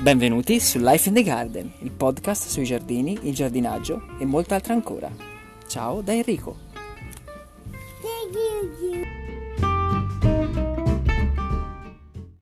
Benvenuti su Life in the Garden, il podcast sui giardini, il giardinaggio e molto altro ancora. Ciao da Enrico.